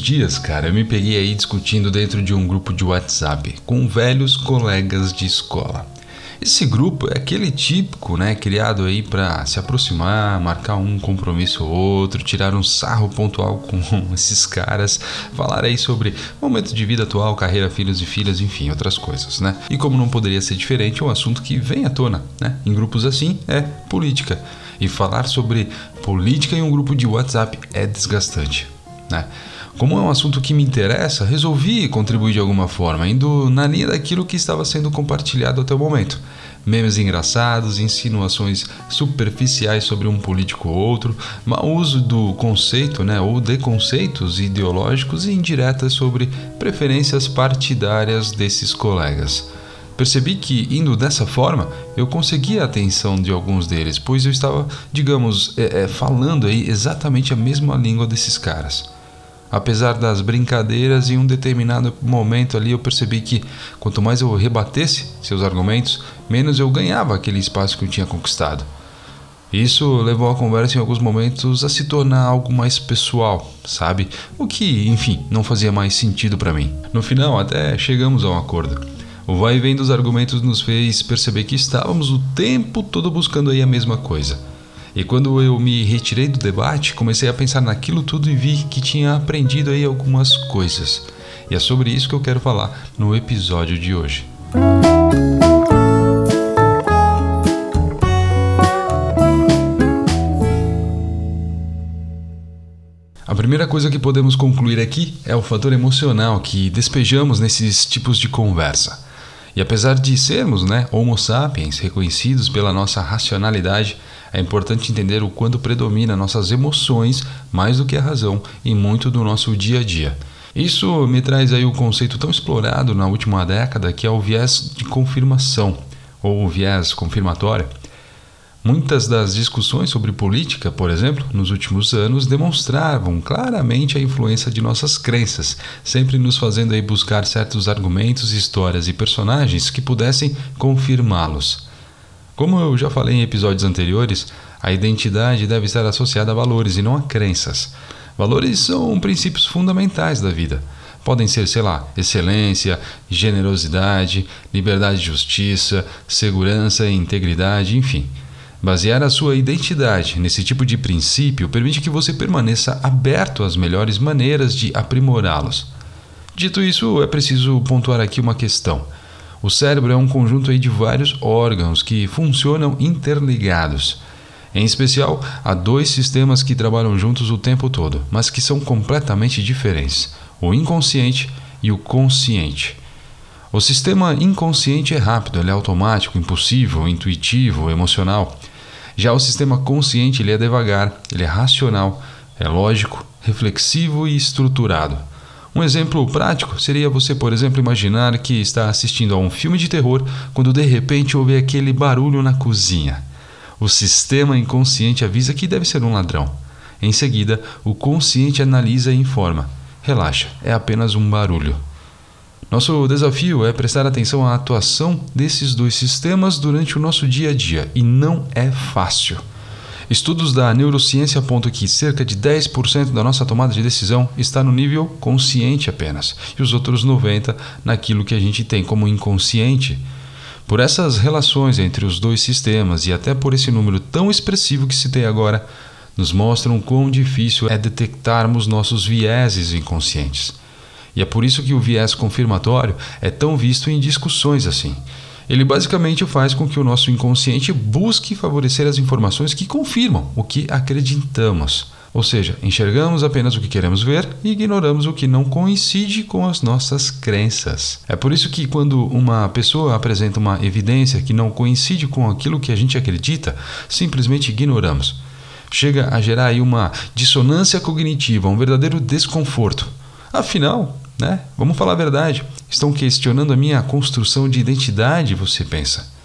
dias, cara, eu me peguei aí discutindo dentro de um grupo de WhatsApp com velhos colegas de escola. Esse grupo é aquele típico, né, criado aí para se aproximar, marcar um compromisso ou outro, tirar um sarro pontual com esses caras, falar aí sobre momento de vida atual, carreira, filhos e filhas, enfim, outras coisas, né? E como não poderia ser diferente, é um assunto que vem à tona, né? Em grupos assim é política. E falar sobre política em um grupo de WhatsApp é desgastante, né? Como é um assunto que me interessa, resolvi contribuir de alguma forma, indo na linha daquilo que estava sendo compartilhado até o momento. Memes engraçados, insinuações superficiais sobre um político ou outro, mau uso do conceito né, ou de conceitos ideológicos e indiretas sobre preferências partidárias desses colegas. Percebi que, indo dessa forma, eu consegui a atenção de alguns deles, pois eu estava, digamos, é, é, falando aí exatamente a mesma língua desses caras. Apesar das brincadeiras, em um determinado momento ali eu percebi que quanto mais eu rebatesse seus argumentos, menos eu ganhava aquele espaço que eu tinha conquistado. Isso levou a conversa em alguns momentos a se tornar algo mais pessoal, sabe? O que, enfim, não fazia mais sentido para mim. No final, até chegamos a um acordo. O vai e vem dos argumentos nos fez perceber que estávamos o tempo todo buscando aí a mesma coisa e quando eu me retirei do debate, comecei a pensar naquilo tudo e vi que tinha aprendido aí algumas coisas. E é sobre isso que eu quero falar no episódio de hoje. A primeira coisa que podemos concluir aqui é o fator emocional que despejamos nesses tipos de conversa. E apesar de sermos né, Homo sapiens reconhecidos pela nossa racionalidade, é importante entender o quanto predomina nossas emoções mais do que a razão em muito do nosso dia a dia. Isso me traz aí o conceito tão explorado na última década que é o viés de confirmação ou viés confirmatório. Muitas das discussões sobre política, por exemplo, nos últimos anos demonstravam claramente a influência de nossas crenças, sempre nos fazendo aí buscar certos argumentos, histórias e personagens que pudessem confirmá-los. Como eu já falei em episódios anteriores, a identidade deve estar associada a valores e não a crenças. Valores são princípios fundamentais da vida. Podem ser, sei lá, excelência, generosidade, liberdade e justiça, segurança e integridade, enfim. Basear a sua identidade nesse tipo de princípio permite que você permaneça aberto às melhores maneiras de aprimorá-los. Dito isso, é preciso pontuar aqui uma questão. O cérebro é um conjunto aí de vários órgãos que funcionam interligados. Em especial, há dois sistemas que trabalham juntos o tempo todo, mas que são completamente diferentes: o inconsciente e o consciente. O sistema inconsciente é rápido, ele é automático, impulsivo, intuitivo, emocional. Já o sistema consciente ele é devagar, ele é racional, é lógico, reflexivo e estruturado. Um exemplo prático seria você, por exemplo, imaginar que está assistindo a um filme de terror quando de repente ouve aquele barulho na cozinha. O sistema inconsciente avisa que deve ser um ladrão. Em seguida, o consciente analisa e informa: relaxa, é apenas um barulho. Nosso desafio é prestar atenção à atuação desses dois sistemas durante o nosso dia a dia e não é fácil. Estudos da neurociência apontam que cerca de 10% da nossa tomada de decisão está no nível consciente apenas, e os outros 90% naquilo que a gente tem como inconsciente. Por essas relações entre os dois sistemas e até por esse número tão expressivo que citei agora, nos mostram quão difícil é detectarmos nossos vieses inconscientes. E é por isso que o viés confirmatório é tão visto em discussões assim. Ele basicamente faz com que o nosso inconsciente busque favorecer as informações que confirmam o que acreditamos. Ou seja, enxergamos apenas o que queremos ver e ignoramos o que não coincide com as nossas crenças. É por isso que, quando uma pessoa apresenta uma evidência que não coincide com aquilo que a gente acredita, simplesmente ignoramos. Chega a gerar aí uma dissonância cognitiva, um verdadeiro desconforto. Afinal, né? Vamos falar a verdade. Estão questionando a minha construção de identidade, você pensa.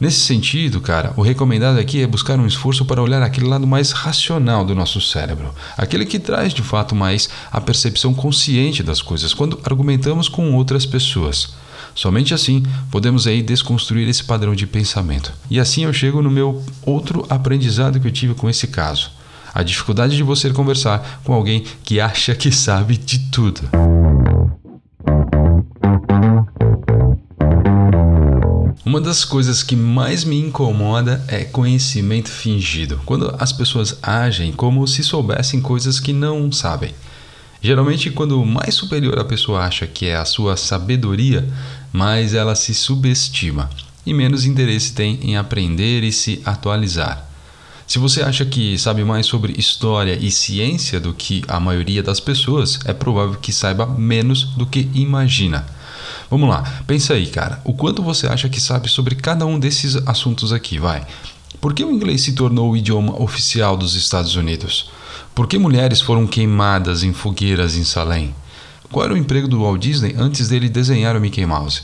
Nesse sentido, cara, o recomendado aqui é buscar um esforço para olhar aquele lado mais racional do nosso cérebro, aquele que traz de fato mais a percepção consciente das coisas quando argumentamos com outras pessoas. Somente assim podemos aí desconstruir esse padrão de pensamento. E assim eu chego no meu outro aprendizado que eu tive com esse caso. a dificuldade de você conversar com alguém que acha que sabe de tudo. Uma das coisas que mais me incomoda é conhecimento fingido, quando as pessoas agem como se soubessem coisas que não sabem. Geralmente, quando mais superior a pessoa acha que é a sua sabedoria, mais ela se subestima e menos interesse tem em aprender e se atualizar. Se você acha que sabe mais sobre história e ciência do que a maioria das pessoas, é provável que saiba menos do que imagina. Vamos lá, pensa aí, cara. O quanto você acha que sabe sobre cada um desses assuntos aqui, vai? Por que o inglês se tornou o idioma oficial dos Estados Unidos? Por que mulheres foram queimadas em fogueiras em Salem? Qual era o emprego do Walt Disney antes dele desenhar o Mickey Mouse?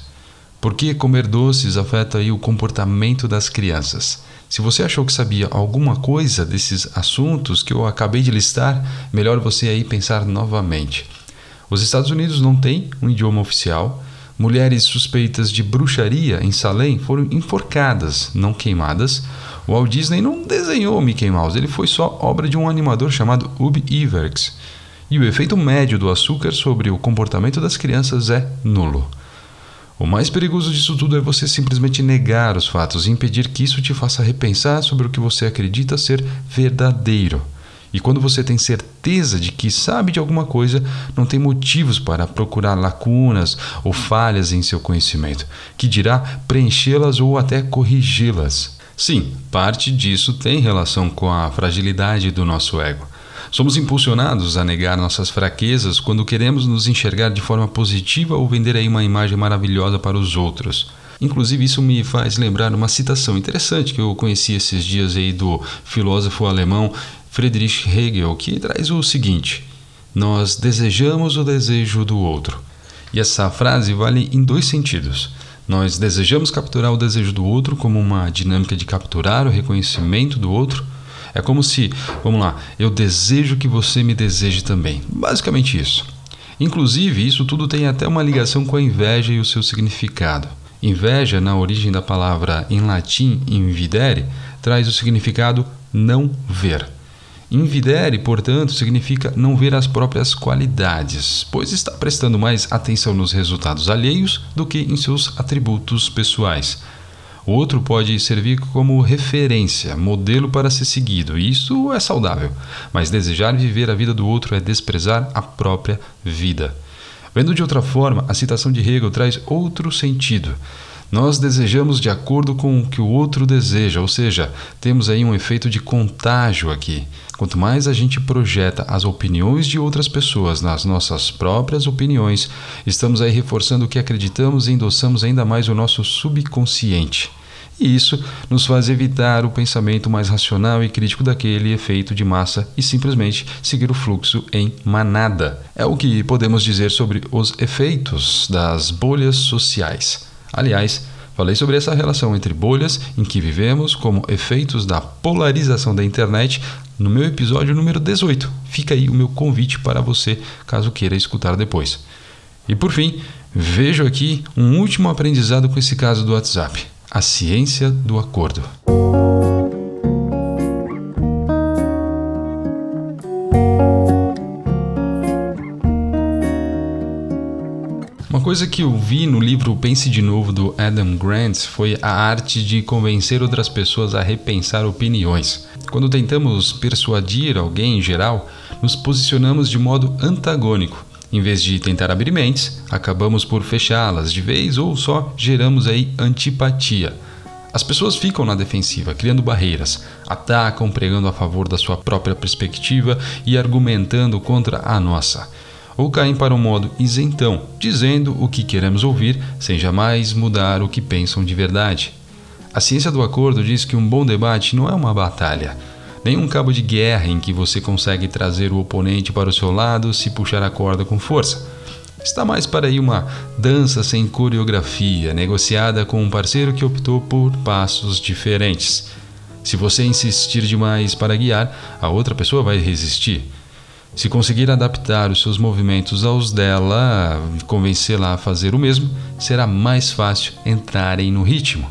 Por que comer doces afeta o comportamento das crianças? Se você achou que sabia alguma coisa desses assuntos que eu acabei de listar, melhor você aí pensar novamente. Os Estados Unidos não têm um idioma oficial, Mulheres suspeitas de bruxaria em Salem foram enforcadas, não queimadas. O Walt Disney não desenhou Mickey Mouse, ele foi só obra de um animador chamado Ub Iwerks. E o efeito médio do açúcar sobre o comportamento das crianças é nulo. O mais perigoso disso tudo é você simplesmente negar os fatos e impedir que isso te faça repensar sobre o que você acredita ser verdadeiro. E quando você tem certeza de que sabe de alguma coisa, não tem motivos para procurar lacunas ou falhas em seu conhecimento, que dirá preenchê-las ou até corrigi-las. Sim, parte disso tem relação com a fragilidade do nosso ego. Somos impulsionados a negar nossas fraquezas quando queremos nos enxergar de forma positiva ou vender aí uma imagem maravilhosa para os outros. Inclusive, isso me faz lembrar uma citação interessante que eu conheci esses dias aí do filósofo alemão Friedrich Hegel, que traz o seguinte: Nós desejamos o desejo do outro. E essa frase vale em dois sentidos. Nós desejamos capturar o desejo do outro como uma dinâmica de capturar o reconhecimento do outro. É como se, vamos lá, eu desejo que você me deseje também. Basicamente isso. Inclusive, isso tudo tem até uma ligação com a inveja e o seu significado. Inveja, na origem da palavra em latim invidere, traz o significado não ver. Invidere, portanto, significa não ver as próprias qualidades, pois está prestando mais atenção nos resultados alheios do que em seus atributos pessoais. O outro pode servir como referência, modelo para ser seguido, e isso é saudável, mas desejar viver a vida do outro é desprezar a própria vida. Vendo de outra forma, a citação de Hegel traz outro sentido. Nós desejamos de acordo com o que o outro deseja, ou seja, temos aí um efeito de contágio aqui. Quanto mais a gente projeta as opiniões de outras pessoas nas nossas próprias opiniões, estamos aí reforçando o que acreditamos e endossamos ainda mais o nosso subconsciente. E isso nos faz evitar o pensamento mais racional e crítico daquele efeito de massa e simplesmente seguir o fluxo em manada. É o que podemos dizer sobre os efeitos das bolhas sociais. Aliás, falei sobre essa relação entre bolhas em que vivemos como efeitos da polarização da internet no meu episódio número 18. Fica aí o meu convite para você, caso queira escutar depois. E por fim, vejo aqui um último aprendizado com esse caso do WhatsApp: a ciência do acordo. Coisa que eu vi no livro Pense de Novo do Adam Grant foi a arte de convencer outras pessoas a repensar opiniões. Quando tentamos persuadir alguém em geral, nos posicionamos de modo antagônico. Em vez de tentar abrir mentes, acabamos por fechá-las de vez ou só geramos aí antipatia. As pessoas ficam na defensiva, criando barreiras, atacam pregando a favor da sua própria perspectiva e argumentando contra a nossa ou caem para o modo isentão, dizendo o que queremos ouvir sem jamais mudar o que pensam de verdade. A ciência do acordo diz que um bom debate não é uma batalha, nem um cabo de guerra em que você consegue trazer o oponente para o seu lado se puxar a corda com força. Está mais para aí uma dança sem coreografia, negociada com um parceiro que optou por passos diferentes. Se você insistir demais para guiar, a outra pessoa vai resistir. Se conseguir adaptar os seus movimentos aos dela, convencê-la a fazer o mesmo, será mais fácil entrarem no ritmo.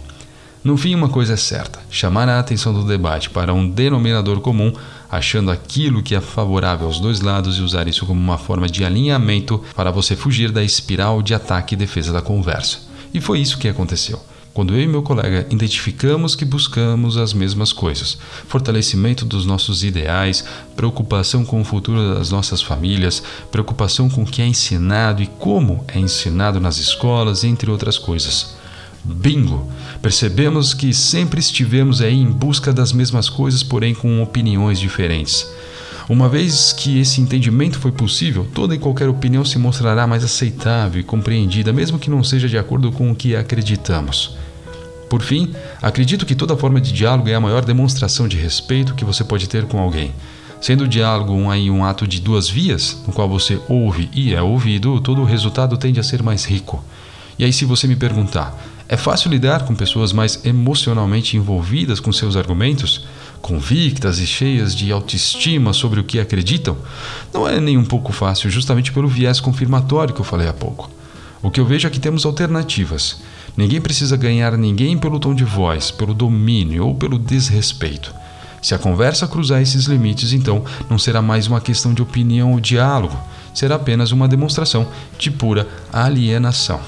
No fim, uma coisa é certa: chamar a atenção do debate para um denominador comum achando aquilo que é favorável aos dois lados e usar isso como uma forma de alinhamento para você fugir da espiral de ataque e defesa da conversa. E foi isso que aconteceu. Quando eu e meu colega identificamos que buscamos as mesmas coisas: fortalecimento dos nossos ideais, preocupação com o futuro das nossas famílias, preocupação com o que é ensinado e como é ensinado nas escolas, entre outras coisas. Bingo! Percebemos que sempre estivemos aí em busca das mesmas coisas, porém com opiniões diferentes. Uma vez que esse entendimento foi possível, toda e qualquer opinião se mostrará mais aceitável e compreendida, mesmo que não seja de acordo com o que acreditamos. Por fim, acredito que toda forma de diálogo é a maior demonstração de respeito que você pode ter com alguém. Sendo o diálogo um, aí, um ato de duas vias, no qual você ouve e é ouvido, todo o resultado tende a ser mais rico. E aí, se você me perguntar, é fácil lidar com pessoas mais emocionalmente envolvidas com seus argumentos? convictas e cheias de autoestima sobre o que acreditam, não é nem um pouco fácil, justamente pelo viés confirmatório que eu falei há pouco. O que eu vejo é que temos alternativas. Ninguém precisa ganhar ninguém pelo tom de voz, pelo domínio ou pelo desrespeito. Se a conversa cruzar esses limites, então não será mais uma questão de opinião ou diálogo, será apenas uma demonstração de pura alienação.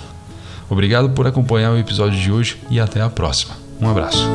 Obrigado por acompanhar o episódio de hoje e até a próxima. Um abraço.